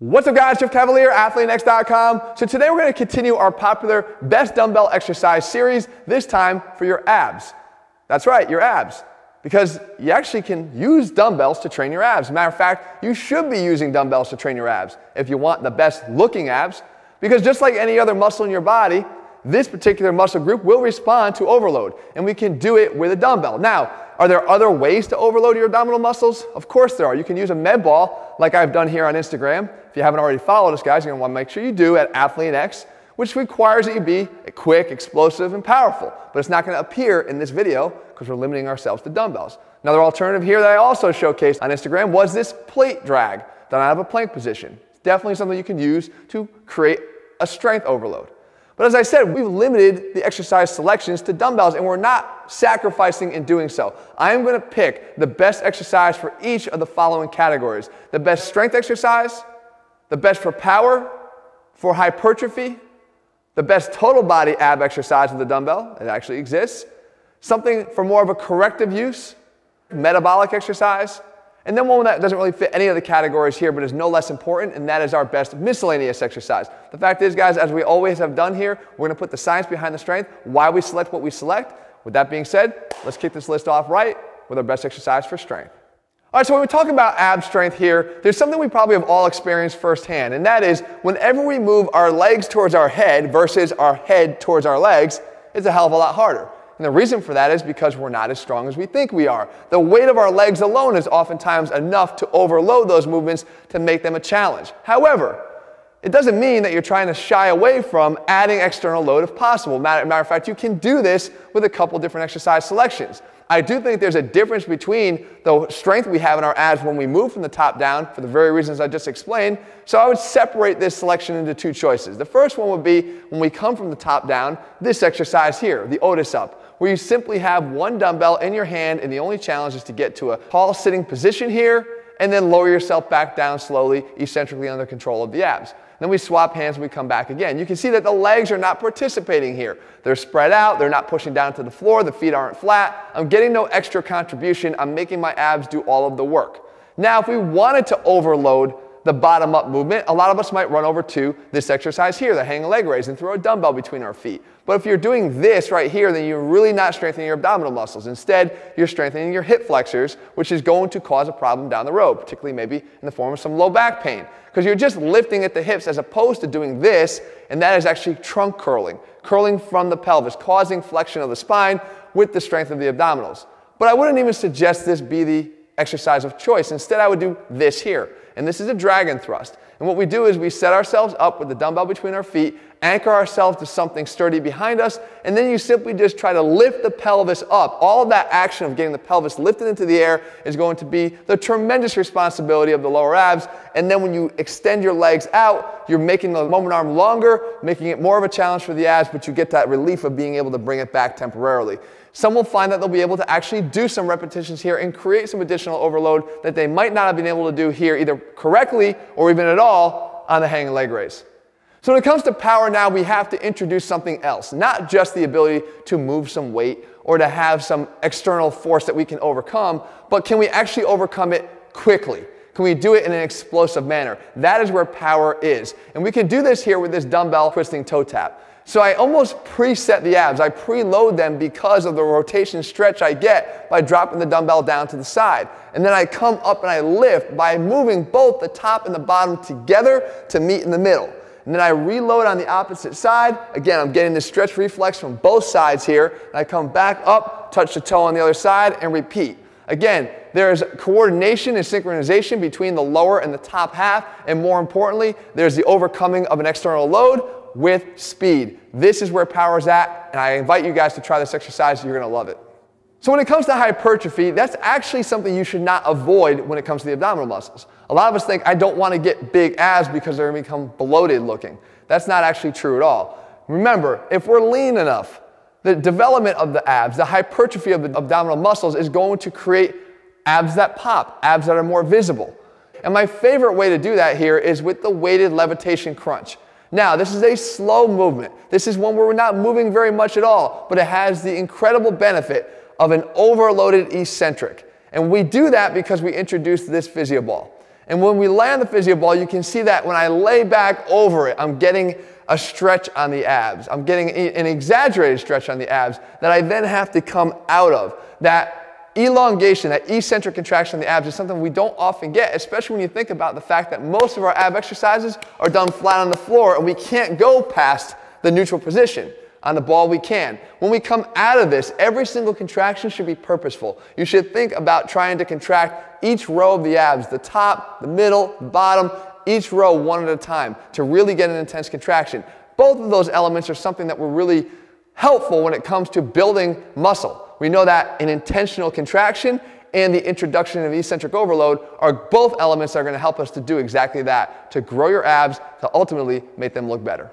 What's up guys, Jeff Cavaliere, AthleanX.com. So today we're gonna continue our popular best dumbbell exercise series, this time for your abs. That's right, your abs. Because you actually can use dumbbells to train your abs. matter of fact, you should be using dumbbells to train your abs if you want the best looking abs. Because just like any other muscle in your body, this particular muscle group will respond to overload. And we can do it with a dumbbell. Now, are there other ways to overload your abdominal muscles? Of course there are. You can use a med ball like I've done here on Instagram. If you haven't already followed us, guys, you're gonna wanna make sure you do at AthleanX, which requires that you be quick, explosive, and powerful. But it's not gonna appear in this video because we're limiting ourselves to dumbbells. Another alternative here that I also showcased on Instagram was this plate drag done out of a plank position. It's definitely something you can use to create a strength overload. But as I said, we've limited the exercise selections to dumbbells and we're not sacrificing in doing so. I am going to pick the best exercise for each of the following categories. The best strength exercise, the best for power, for hypertrophy, the best total body ab exercise with the dumbbell, it actually exists, something for more of a corrective use, metabolic exercise, and then one that doesn't really fit any of the categories here, but is no less important, and that is our best miscellaneous exercise. The fact is, guys, as we always have done here, we're gonna put the science behind the strength, why we select what we select. With that being said, let's kick this list off right with our best exercise for strength. All right, so when we talk about ab strength here, there's something we probably have all experienced firsthand, and that is whenever we move our legs towards our head versus our head towards our legs, it's a hell of a lot harder. And the reason for that is because we're not as strong as we think we are. The weight of our legs alone is oftentimes enough to overload those movements to make them a challenge. However, it doesn't mean that you're trying to shy away from adding external load if possible. Matter, matter of fact, you can do this with a couple different exercise selections. I do think there's a difference between the strength we have in our abs when we move from the top down for the very reasons I just explained. So I would separate this selection into two choices. The first one would be when we come from the top down, this exercise here, the Otis up, where you simply have one dumbbell in your hand and the only challenge is to get to a tall sitting position here and then lower yourself back down slowly, eccentrically under control of the abs. Then we swap hands and we come back again. You can see that the legs are not participating here. They're spread out, they're not pushing down to the floor, the feet aren't flat. I'm getting no extra contribution. I'm making my abs do all of the work. Now, if we wanted to overload the bottom up movement, a lot of us might run over to this exercise here, the hanging leg raise, and throw a dumbbell between our feet. But if you're doing this right here, then you're really not strengthening your abdominal muscles. Instead, you're strengthening your hip flexors, which is going to cause a problem down the road, particularly maybe in the form of some low back pain. Because you're just lifting at the hips as opposed to doing this, and that is actually trunk curling, curling from the pelvis, causing flexion of the spine with the strength of the abdominals. But I wouldn't even suggest this be the exercise of choice. Instead, I would do this here. And this is a dragon thrust. And what we do is we set ourselves up with the dumbbell between our feet, anchor ourselves to something sturdy behind us, and then you simply just try to lift the pelvis up. All that action of getting the pelvis lifted into the air is going to be the tremendous responsibility of the lower abs. And then when you extend your legs out, you're making the moment arm longer, making it more of a challenge for the abs, but you get that relief of being able to bring it back temporarily. Some will find that they'll be able to actually do some repetitions here and create some additional overload that they might not have been able to do here either correctly or even at all on the hanging leg raise. So when it comes to power now, we have to introduce something else, not just the ability to move some weight or to have some external force that we can overcome, but can we actually overcome it quickly? Can we do it in an explosive manner? That is where power is. And we can do this here with this dumbbell twisting toe tap. So I almost preset the abs. I preload them because of the rotation stretch I get by dropping the dumbbell down to the side. And then I come up and I lift by moving both the top and the bottom together to meet in the middle. And then I reload on the opposite side. Again, I'm getting the stretch reflex from both sides here. And I come back up, touch the toe on the other side, and repeat. Again, there's coordination and synchronization between the lower and the top half. And more importantly, there's the overcoming of an external load with speed. This is where power is at, and I invite you guys to try this exercise. You're going to love it. So when it comes to hypertrophy, that's actually something you should not avoid when it comes to the abdominal muscles. A lot of us think, I don't want to get big abs because they're going to become bloated looking. That's not actually true at all. Remember, if we're lean enough, the development of the abs, the hypertrophy of the abdominal muscles is going to create abs that pop, abs that are more visible. And my favorite way to do that here is with the weighted levitation crunch. Now, this is a slow movement. This is one where we're not moving very much at all, but it has the incredible benefit of an overloaded eccentric. And we do that because we introduced this physio ball. And when we lay on the physio ball, you can see that when I lay back over it, I'm getting a stretch on the abs. I'm getting an exaggerated stretch on the abs that I then have to come out of. That elongation, that eccentric contraction on the abs is something we don't often get, especially when you think about the fact that most of our ab exercises are done flat on the floor and we can't go past the neutral position. On the ball, we can. When we come out of this, every single contraction should be purposeful. You should think about trying to contract each row of the abs, the top, the middle, the bottom, each row one at a time to really get an intense contraction. Both of those elements are something that were really helpful when it comes to building muscle. We know that an intentional contraction and the introduction of eccentric overload are both elements that are going to help us to do exactly that, to grow your abs, to ultimately make them look better.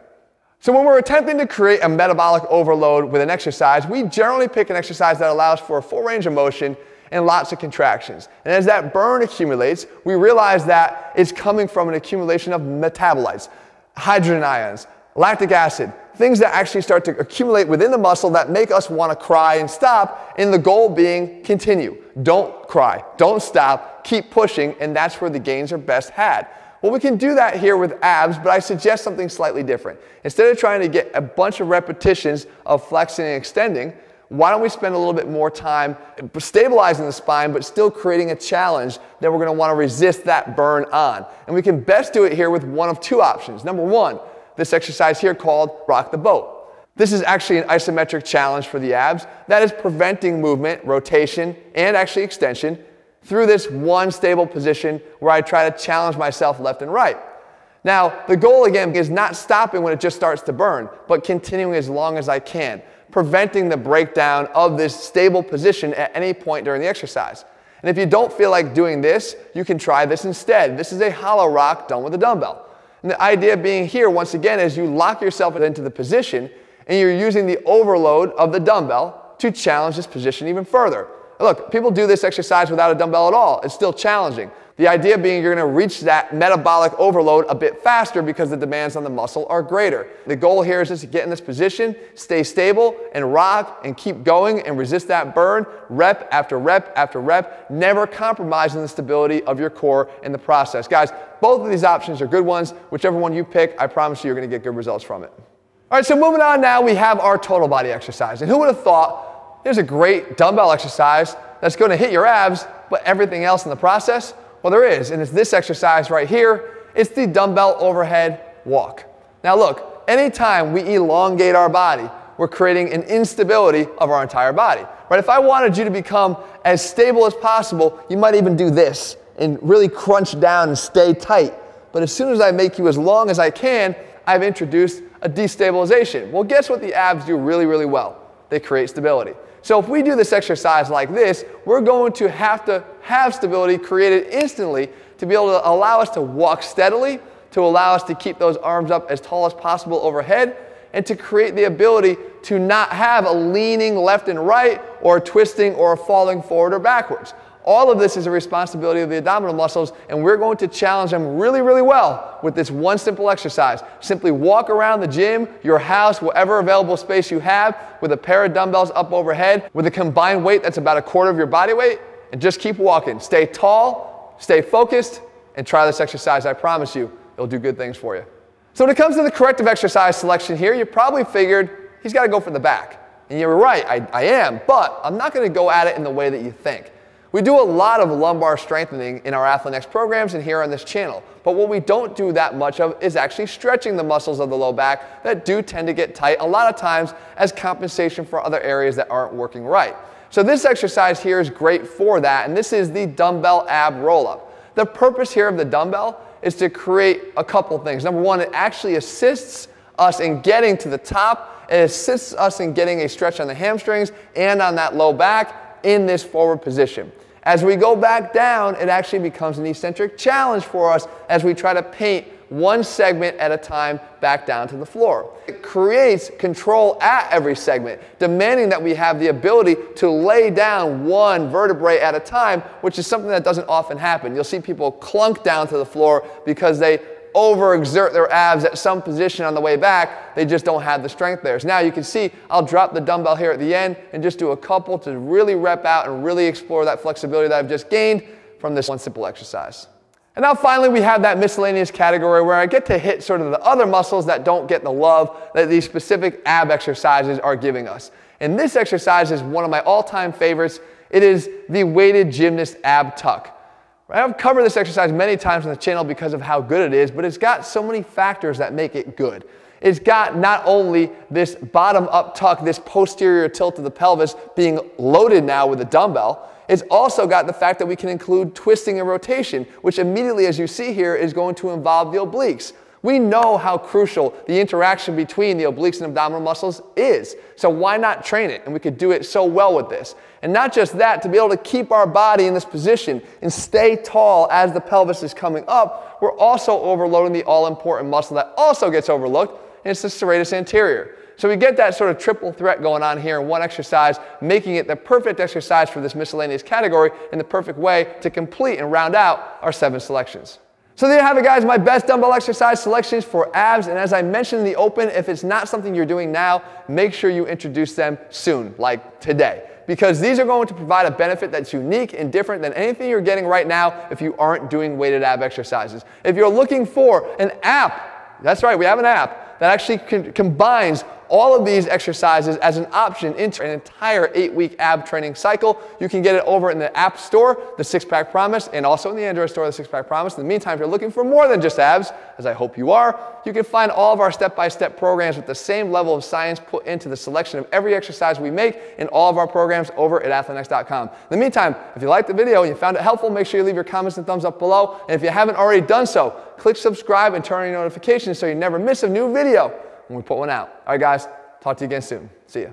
So when we're attempting to create a metabolic overload with an exercise, we generally pick an exercise that allows for a full range of motion and lots of contractions. And as that burn accumulates, we realize that it's coming from an accumulation of metabolites, hydrogen ions, lactic acid, things that actually start to accumulate within the muscle that make us want to cry and stop, and the goal being continue. Don't cry, don't stop, keep pushing, and that's where the gains are best had. Well, we can do that here with abs, but I suggest something slightly different. Instead of trying to get a bunch of repetitions of flexing and extending, why don't we spend a little bit more time stabilizing the spine, but still creating a challenge that we're going to want to resist that burn on? And we can best do it here with one of two options. Number one, this exercise here called rock the boat. This is actually an isometric challenge for the abs that is preventing movement, rotation, and actually extension through this one stable position where I try to challenge myself left and right. Now, the goal again is not stopping when it just starts to burn, but continuing as long as I can, preventing the breakdown of this stable position at any point during the exercise. And if you don't feel like doing this, you can try this instead. This is a hollow rock done with a dumbbell. And the idea being here, once again, is you lock yourself into the position and you're using the overload of the dumbbell to challenge this position even further. Look, people do this exercise without a dumbbell at all. It's still challenging. The idea being you're going to reach that metabolic overload a bit faster because the demands on the muscle are greater. The goal here is just to get in this position, stay stable, and rock and keep going and resist that burn rep after rep after rep, never compromising the stability of your core in the process. Guys, both of these options are good ones. Whichever one you pick, I promise you you're going to get good results from it. All right, so moving on now, we have our total body exercise. And who would have thought Here's a great dumbbell exercise that's going to hit your abs, but everything else in the process? Well, there is, and it's this exercise right here. It's the dumbbell overhead walk. Now, look, anytime we elongate our body, we're creating an instability of our entire body. Right? If I wanted you to become as stable as possible, you might even do this and really crunch down and stay tight. But as soon as I make you as long as I can, I've introduced a destabilization. Well, guess what the abs do really, really well? They create stability. So if we do this exercise like this, we're going to have to have stability created instantly to be able to allow us to walk steadily, to allow us to keep those arms up as tall as possible overhead, and to create the ability to not have a leaning left and right or twisting or falling forward or backwards. All of this is a responsibility of the abdominal muscles, and we're going to challenge them really, really well with this one simple exercise. Simply walk around the gym, your house, whatever available space you have, with a pair of dumbbells up overhead, with a combined weight that's about a quarter of your body weight, and just keep walking. Stay tall, stay focused, and try this exercise. I promise you, it'll do good things for you. So, when it comes to the corrective exercise selection here, you probably figured he's got to go for the back. And you're right, I, I am, but I'm not going to go at it in the way that you think. We do a lot of lumbar strengthening in our AthleanX programs and here on this channel. But what we don't do that much of is actually stretching the muscles of the low back that do tend to get tight a lot of times as compensation for other areas that aren't working right. So this exercise here is great for that, and this is the dumbbell ab roll-up. The purpose here of the dumbbell is to create a couple things. Number one, it actually assists us in getting to the top. It assists us in getting a stretch on the hamstrings and on that low back in this forward position. As we go back down, it actually becomes an eccentric challenge for us as we try to paint one segment at a time back down to the floor. It creates control at every segment, demanding that we have the ability to lay down one vertebrae at a time, which is something that doesn't often happen. You'll see people clunk down to the floor because they overexert their abs at some position on the way back. They just don't have the strength there. So now you can see I'll drop the dumbbell here at the end and just do a couple to really rep out and really explore that flexibility that I've just gained from this one simple exercise. And now finally we have that miscellaneous category where I get to hit sort of the other muscles that don't get the love that these specific ab exercises are giving us. And this exercise is one of my all-time favorites. It is the weighted gymnast ab tuck. I've covered this exercise many times on the channel because of how good it is, but it's got so many factors that make it good. It's got not only this bottom up tuck, this posterior tilt of the pelvis being loaded now with a dumbbell, it's also got the fact that we can include twisting and rotation, which immediately, as you see here, is going to involve the obliques. We know how crucial the interaction between the obliques and abdominal muscles is. So why not train it? And we could do it so well with this. And not just that, to be able to keep our body in this position and stay tall as the pelvis is coming up, we're also overloading the all-important muscle that also gets overlooked, and it's the serratus anterior. So we get that sort of triple threat going on here in one exercise, making it the perfect exercise for this miscellaneous category and the perfect way to complete and round out our seven selections. So there you have it guys, my best dumbbell exercise selections for abs. And as I mentioned in the open, if it's not something you're doing now, make sure you introduce them soon, like today. Because these are going to provide a benefit that's unique and different than anything you're getting right now if you aren't doing weighted ab exercises. If you're looking for an app, that's right, we have an app that actually combines all of these exercises as an option into an entire eight week ab training cycle. You can get it over in the App Store, the Six Pack Promise, and also in the Android Store, the Six Pack Promise. In the meantime, if you're looking for more than just abs, as I hope you are, you can find all of our step by step programs with the same level of science put into the selection of every exercise we make in all of our programs over at athleanx.com. In the meantime, if you liked the video and you found it helpful, make sure you leave your comments and thumbs up below. And if you haven't already done so, click subscribe and turn on your notifications so you never miss a new video when we put one out. All right, guys, talk to you again soon. See ya.